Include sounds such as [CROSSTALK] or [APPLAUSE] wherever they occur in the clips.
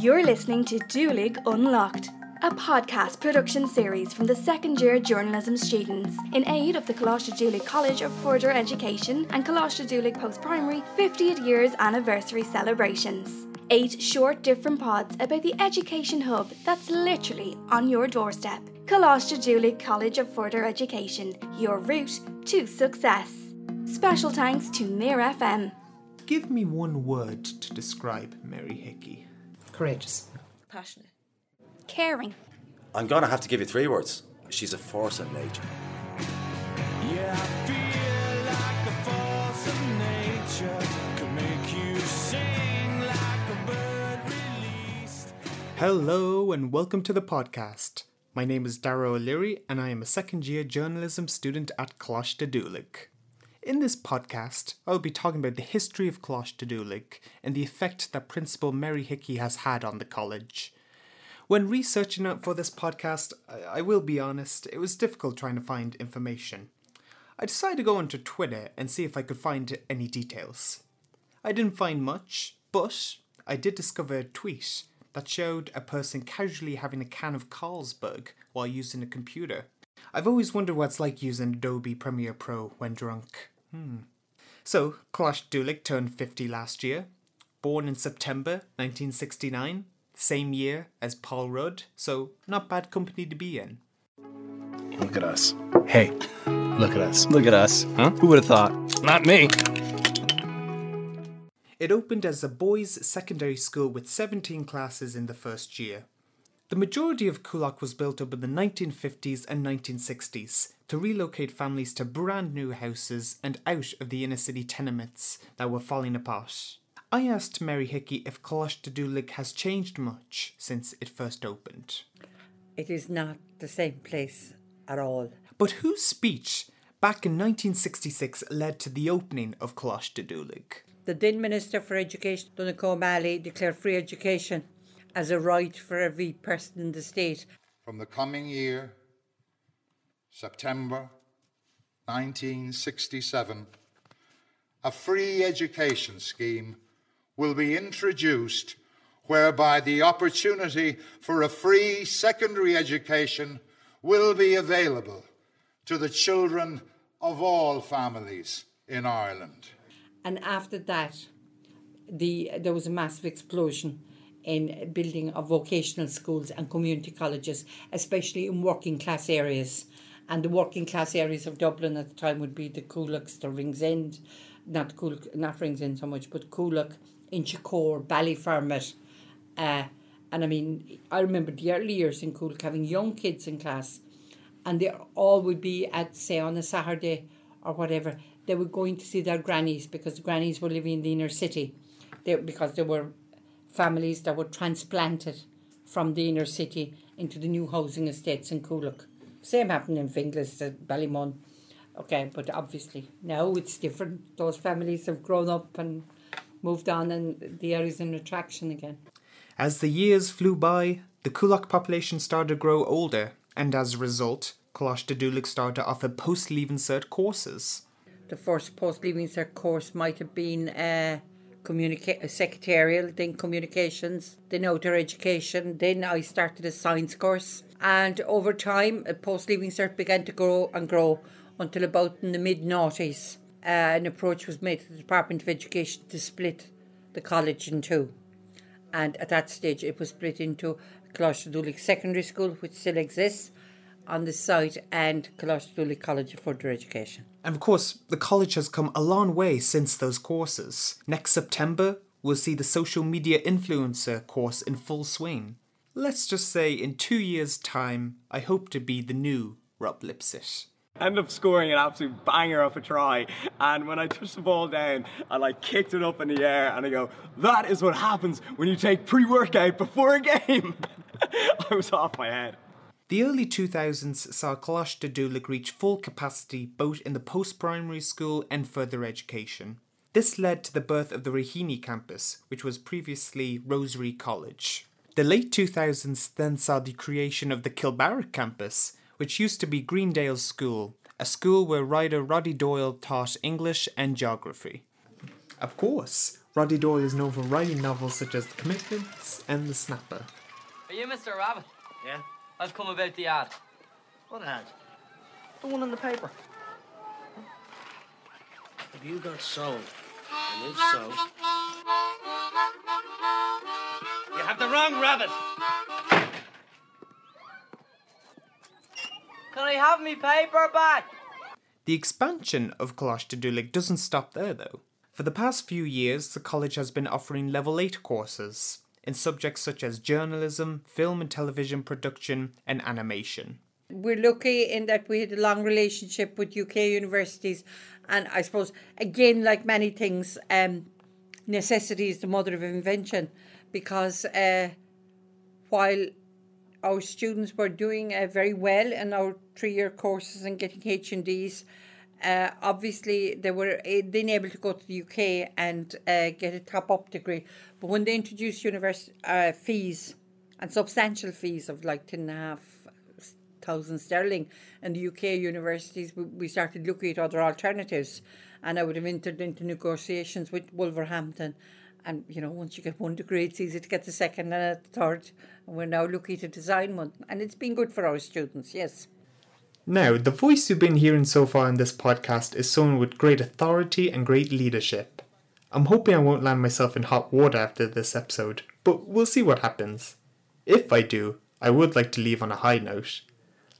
You're listening to Dhúlaigh Unlocked, a podcast production series from the second year journalism students in aid of the Coláiste Dhúlaigh College of Further Education and Coláiste Dhúlaigh Post Primary 50th years anniversary celebrations. Eight short different pods about the education hub that's literally on your doorstep. Coláiste Dhúlaigh College of Further Education, your route to success. Special thanks to Near FM. Give me one word to describe Mary Hickey. Courageous. Passionate. Caring. I'm gonna have to give you three words. She's a force of nature. Yeah, I feel like the force of nature could make you sing like a bird released. Hello and welcome to the podcast. My name is Dara O'Leary and I am a second year journalism student at Coláiste Dhúlaigh. In this podcast, I'll be talking about the history of Coláiste Dhúlaigh and the effect that Principal Mary Hickey has had on the college. When researching for this podcast, I will be honest, it was difficult trying to find information. I decided to go onto Twitter and see if I could find any details. I didn't find much, but I did discover a tweet that showed a person casually having a can of Carlsberg while using a computer. I've always wondered what it's like using Adobe Premiere Pro when drunk. Hmm. So, Clash Dhúlaigh turned 50 last year. Born in September 1969, same year as Paul Rudd, so not bad company to be in. Look at us. Hey, look at us. Look at us. Huh? Who would have thought? Not me. It opened as a boys' secondary school with 17 classes in the first year. The majority of Coolock was built up in the 1950s and 1960s to relocate families to brand new houses and out of the inner city tenements that were falling apart. I asked Mary Hickey if Dhúlaigh has changed much since it first opened. It is not the same place at all. But whose speech back in 1966 led to the opening of Dhúlaigh? The then Minister for Education, Donogh O'Malley, declared free education as a right for every person in the state. From the coming year, September 1967, a free education scheme will be introduced whereby the opportunity for a free secondary education will be available to the children of all families in Ireland. And after that, the there was a massive explosion in building of vocational schools and community colleges, especially in working class areas. And the working class areas of Dublin at the time would be the Cooloks, the Ringsend, not Coolock, not Ringsend so much, but Coolock, Inchicore, Ballyfermot. Uh, and I mean, I remember the early years in Coolock having young kids in class, and they all would be at, say, on a Saturday or whatever, they were going to see their grannies because the grannies were living in the inner city. They, because there were families that were transplanted from the inner city into the new housing estates in Coolock. Same happened in Finglas, at Ballymun. Okay, but obviously now it's different. Those families have grown up and moved on, and the area's in attraction again. As the years flew by, the Coolock population started to grow older, and as a result, Coláiste Dhúlaigh started to offer post leaving cert courses. The first post leaving cert course might have been uh, communica- secretarial, then communications, then outer education. Then I started a science course, and over time, post leaving cert began to grow and grow until about in the mid noughties. Uh, an approach was made to the Department of Education to split the college in two. And at that stage, it was split into Coláiste Dhúlaigh Secondary School, which still exists on the site, and Coláiste Dhúlaigh College of Further Education. And of course, the college has come a long way since those courses. Next September, we'll see the social media influencer course in full swing. Let's just say in two years' time, I hope to be the new Rob Lipsett. End up scoring an absolute banger of a try, and when I touched the ball down, I like kicked it up in the air, and I go, "That is what happens when you take pre-workout before a game." [LAUGHS] I was off my head. The early 2000s saw Coláiste Dhúlaigh reach full capacity both in the post primary school and further education. This led to the birth of the Raheny campus, which was previously Rosary College. The late 2000s then saw the creation of the Kilbarrack campus, which used to be Greendale School, a school where writer Roddy Doyle taught English and geography. Of course, Roddy Doyle is known for writing novels such as The Commitments and The Snapper. Are you Mr. Rabbitte? Yeah? I've come about the ad. What ad? The one in the paper. Have you got sold? And if so, you have the wrong Rabbitte. Can I have me paper back? The expansion of Coláiste Dhúlaigh doesn't stop there though. For the past few years, the college has been offering level 8 courses in subjects such as journalism, film and television production, and animation. We're lucky in that we had a long relationship with UK universities, and I suppose, again, like many things, um, necessity is the mother of invention because uh, while our students were doing uh, very well in our three-year courses and getting HNDs. Uh, obviously, they were then able to go to the UK and uh, get a top-up degree. But when they introduced university uh, fees and substantial fees of like ten and a half thousand sterling in the UK universities, we, we started looking at other alternatives. And I would have entered into negotiations with Wolverhampton. And you know, once you get one degree, it's easy to get the second and the third. And we're now looking to design one, and it's been good for our students. Yes. Now, the voice you've been hearing so far in this podcast is someone with great authority and great leadership. I'm hoping I won't land myself in hot water after this episode, but we'll see what happens. If I do, I would like to leave on a high note.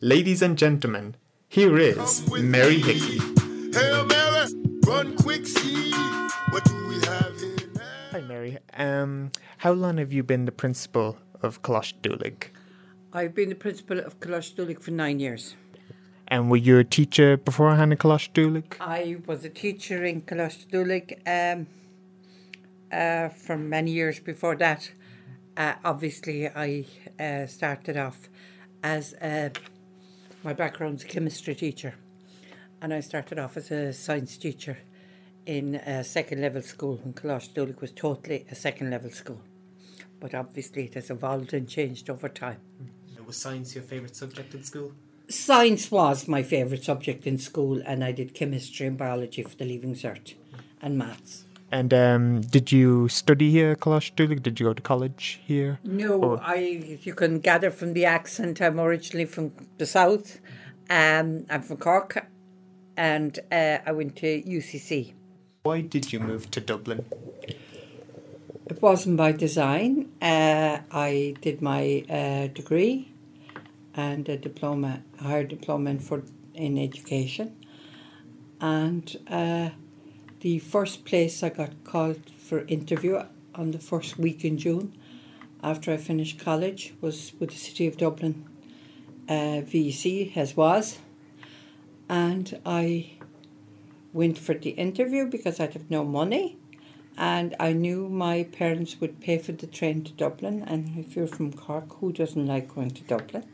Ladies and gentlemen, here is Mary Hickey. Hail Mary, run quick, see what do we have here now? Hi, Mary. Um, how long have you been the principal of Coláiste Dhúlaigh? I've been the principal of Coláiste Dhúlaigh for nine years. And were you a teacher beforehand in Coláiste Dhúlaigh? I was a teacher in Coláiste Dhúlaigh um, uh, for many years before that. Uh, obviously, I uh, started off as a, my background's a chemistry teacher, and I started off as a science teacher in a second level school. And Coláiste Dhúlaigh was totally a second level school, but obviously it has evolved and changed over time. Was science your favourite subject in school? Science was my favourite subject in school, and I did chemistry and biology for the Leaving Cert, and maths. And um, did you study here at Coláiste Dhúlaigh? Did you go to college here? No, Or- I. You can gather from the accent. I'm originally from the south. Um, I'm from Cork, and uh, I went to UCC. Why did you move to Dublin? It wasn't by design. Uh, I did my uh, degree and a diploma, a higher diploma in, for, in education. And uh, the first place I got called for interview on the first week in June after I finished college was with the City of Dublin uh, VEC, as was. And I went for the interview because I'd have no money and I knew my parents would pay for the train to Dublin. And if you're from Cork, who doesn't like going to Dublin?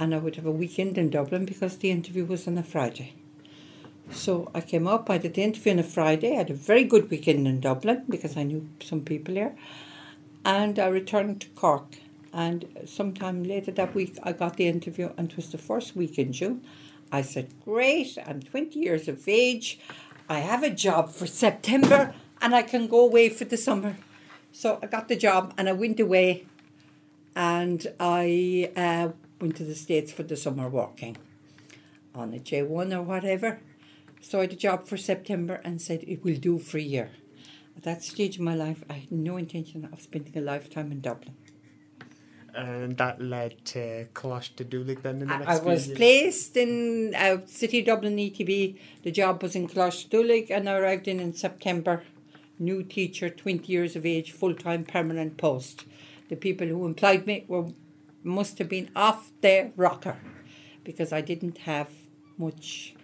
And I would have a weekend in Dublin because the interview was on a Friday. So I came up, I did the interview on a Friday. I had a very good weekend in Dublin because I knew some people there, And I returned to Cork. And sometime later that week, I got the interview, and it was the first week in June. I said, Great, I'm 20 years of age. I have a job for September, and I can go away for the summer. So I got the job, and I went away, and I uh, went to the States for the summer working on a J1 or whatever. So I had a job for September and said it will do for a year. At that stage of my life, I had no intention of spending a lifetime in Dublin. And that led to Coláiste Dhúlaigh then in the next I was years? placed in uh, City Dublin ETB. The job was in Coláiste Dhúlaigh and I arrived in in September. New teacher, 20 years of age, full-time permanent post. The people who employed me were must have been off their rocker because I didn't have much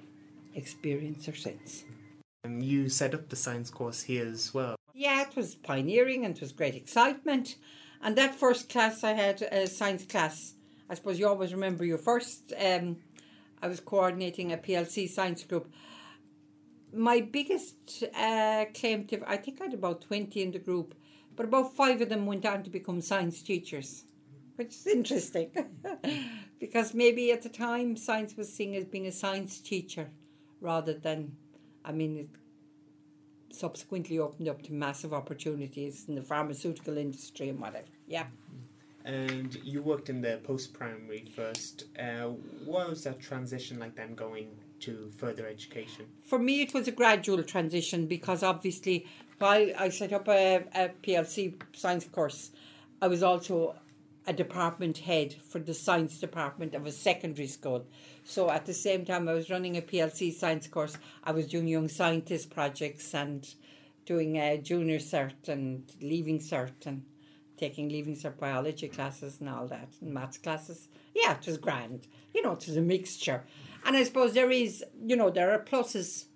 experience or sense. Um, you set up the science course here as well. Yeah, it was pioneering and it was great excitement. And that first class I had a science class. I suppose you always remember your first. Um, I was coordinating a PLC science group. My biggest uh, claim to, I think I had about 20 in the group, but about five of them went on to become science teachers, which is interesting. [LAUGHS] because maybe at the time science was seen as being a science teacher rather than, I mean, it subsequently opened up to massive opportunities in the pharmaceutical industry and whatever. Yeah. And you worked in the post primary first. Uh, what was that transition like then going to further education? For me, it was a gradual transition because obviously, while I set up a, a PLC science course, I was also a department head for the science department of a secondary school. So at the same time, I was running a PLC science course, I was doing young scientist projects and doing a junior cert and leaving cert and taking leaving cert biology classes and all that and maths classes. Yeah, it was grand. You know, it was a mixture. And I suppose there is, you know, there are pluses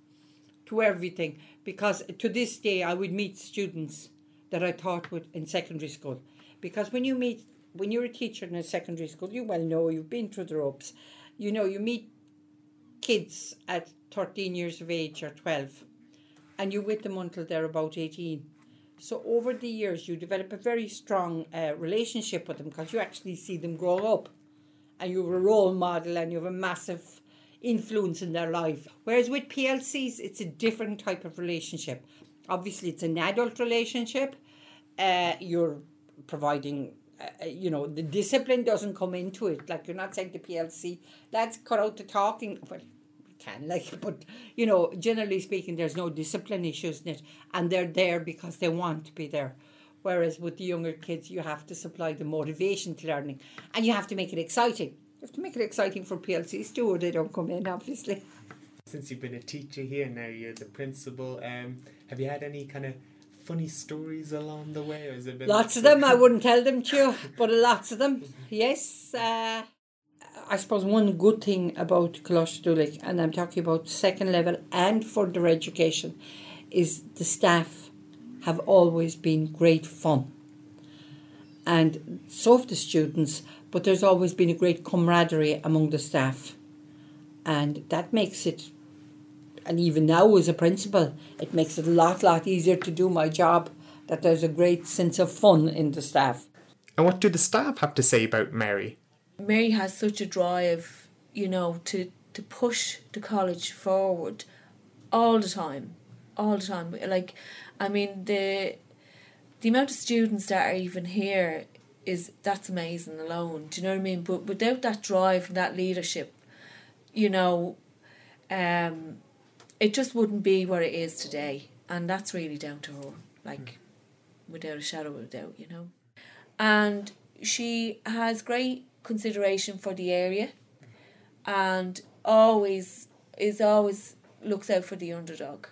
to everything because to this day I would meet students that I taught with in secondary school. Because when you meet when you're a teacher in a secondary school, you well know you've been through the ropes. You know, you meet kids at 13 years of age or 12 and you're with them until they're about 18. So over the years, you develop a very strong uh, relationship with them because you actually see them grow up and you're a role model and you have a massive influence in their life. Whereas with PLCs, it's a different type of relationship. Obviously, it's an adult relationship. Uh, you're providing, uh, you know, the discipline doesn't come into it. Like you're not saying to PLC, let's cut out the talking. Well, we can, like, [LAUGHS] but you know, generally speaking, there's no discipline issues in it, and they're there because they want to be there. Whereas with the younger kids, you have to supply the motivation to learning, and you have to make it exciting. You have to make it exciting for PLCs too, or they don't come in, obviously. Since you've been a teacher here, now you're the principal. Um, have you had any kind of funny stories along the way, or has it been Lots of them. I wouldn't tell them to you, but lots of them. [LAUGHS] Yes. Uh, I suppose one good thing about Coláiste Dhúlaigh, and I'm talking about second level and further education, is the staff have always been great fun. And so have the students, but there's always been a great camaraderie among the staff. And that makes it, and even now as a principal, it makes it a lot, lot easier to do my job, that there's a great sense of fun in the staff. And what do the staff have to say about Mary? Mary has such a drive, you know, to to push the college forward all the time, all the time. Like, I mean the the amount of students that are even here is that's amazing alone. Do you know what I mean? But without that drive and that leadership, you know, um, it just wouldn't be where it is today, and that's really down to her. Like, without a shadow of a doubt, you know. And she has great consideration for the area and always is always looks out for the underdog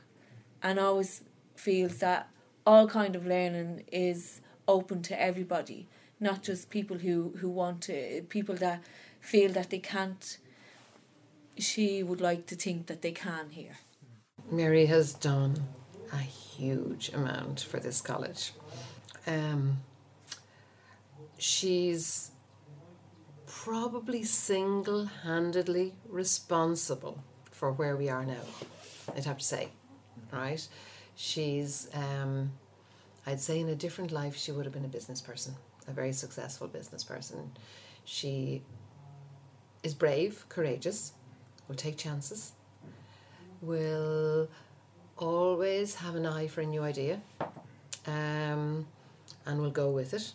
and always feels that all kind of learning is open to everybody not just people who who want to people that feel that they can't she would like to think that they can here Mary has done a huge amount for this college. Um, she's probably single handedly responsible for where we are now, I'd have to say. Right? She's, um, I'd say, in a different life, she would have been a business person, a very successful business person. She is brave, courageous, will take chances, will always have an eye for a new idea, um, and will go with it.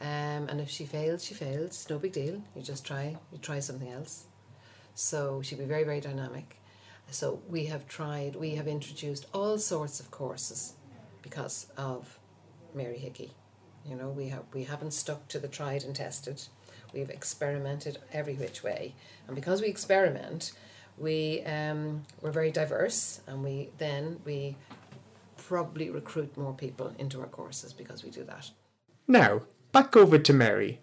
Um, and if she fails, she fails. No big deal. You just try. You try something else. So she'd be very, very dynamic. So we have tried. We have introduced all sorts of courses because of Mary Hickey. You know, we have we haven't stuck to the tried and tested. We've experimented every which way, and because we experiment, we um, we're very diverse, and we then we probably recruit more people into our courses because we do that. Now, back over to Mary.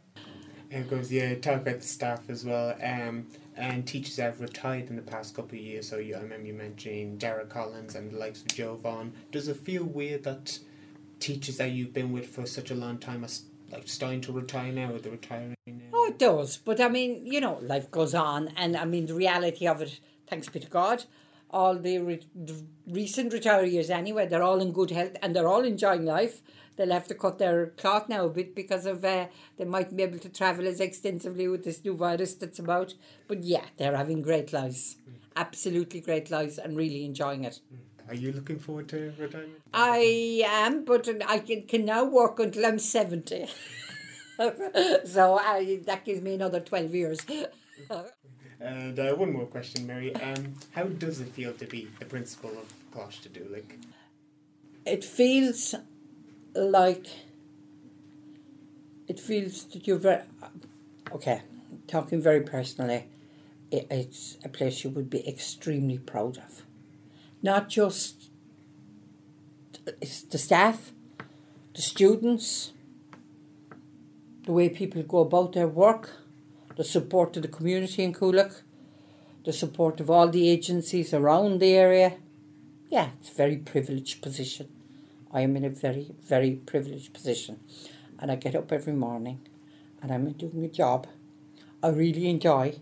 And goes, yeah, talk about the staff as well. Um, and teachers have retired in the past couple of years. So you, I remember you mentioning Dara Collins and the likes of Joe Vaughan. Does it feel weird that teachers that you've been with for such a long time are like starting to retire now, or they're retiring now? Oh, it does. But I mean, you know, life goes on. And I mean, the reality of it, thanks be to God, all the, re- the recent retirees anyway, they're all in good health and they're all enjoying life. They'll have to cut their cloth now a bit because of uh, they mightn't be able to travel as extensively with this new virus that's about. But yeah, they're having great lives. Absolutely great lives and really enjoying it. Are you looking forward to retirement? I am, but I can, can now work until I'm 70. [LAUGHS] [LAUGHS] so I, that gives me another 12 years. [LAUGHS] And uh, one more question, Mary. Um, how does it feel to be the principal of Closh to do? Dhúlaigh? it feels like it feels that you're very okay talking very personally it, it's a place you would be extremely proud of not just it's the staff the students the way people go about their work the support of the community in Coolock the support of all the agencies around the area yeah it's a very privileged position I am in a very, very privileged position. And I get up every morning and I'm doing a job I really enjoy.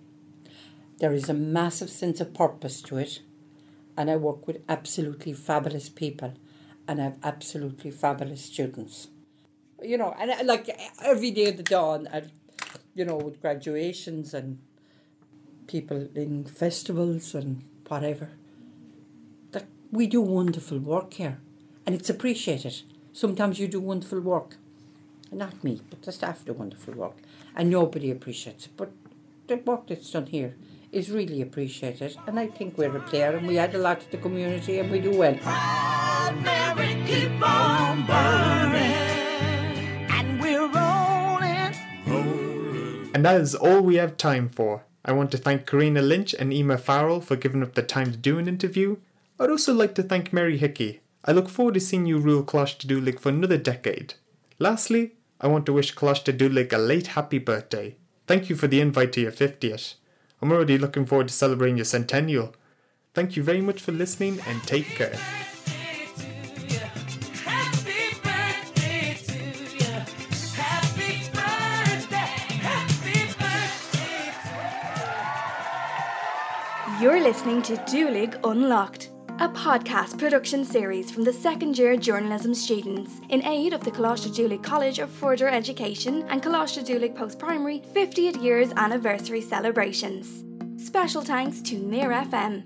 There is a massive sense of purpose to it. And I work with absolutely fabulous people and I have absolutely fabulous students. You know, and uh, like every day of the dawn, I, you know, with graduations and people in festivals and whatever, that we do wonderful work here and it's appreciated. Sometimes you do wonderful work. Not me, but the staff do wonderful work. And nobody appreciates it. But the work that's done here is really appreciated. And I think we're a player and we add a lot to the community and we do well. And that is all we have time for. I want to thank Karina Lynch and Emma Farrell for giving up the time to do an interview. I'd also like to thank Mary Hickey. I look forward to seeing you rule Coláiste Dhúlaigh for another decade. Lastly, I want to wish Coláiste Dhúlaigh a late happy birthday. Thank you for the invite to your 50th. I'm already looking forward to celebrating your centennial. Thank you very much for listening and take care. You're listening to Dhúlaigh Unlocked, a podcast production series from the second year journalism students in aid of the Coláiste Dhúlaigh College of Further Education and Coláiste Dhúlaigh Post Primary 50th years anniversary celebrations. Special thanks to Near FM.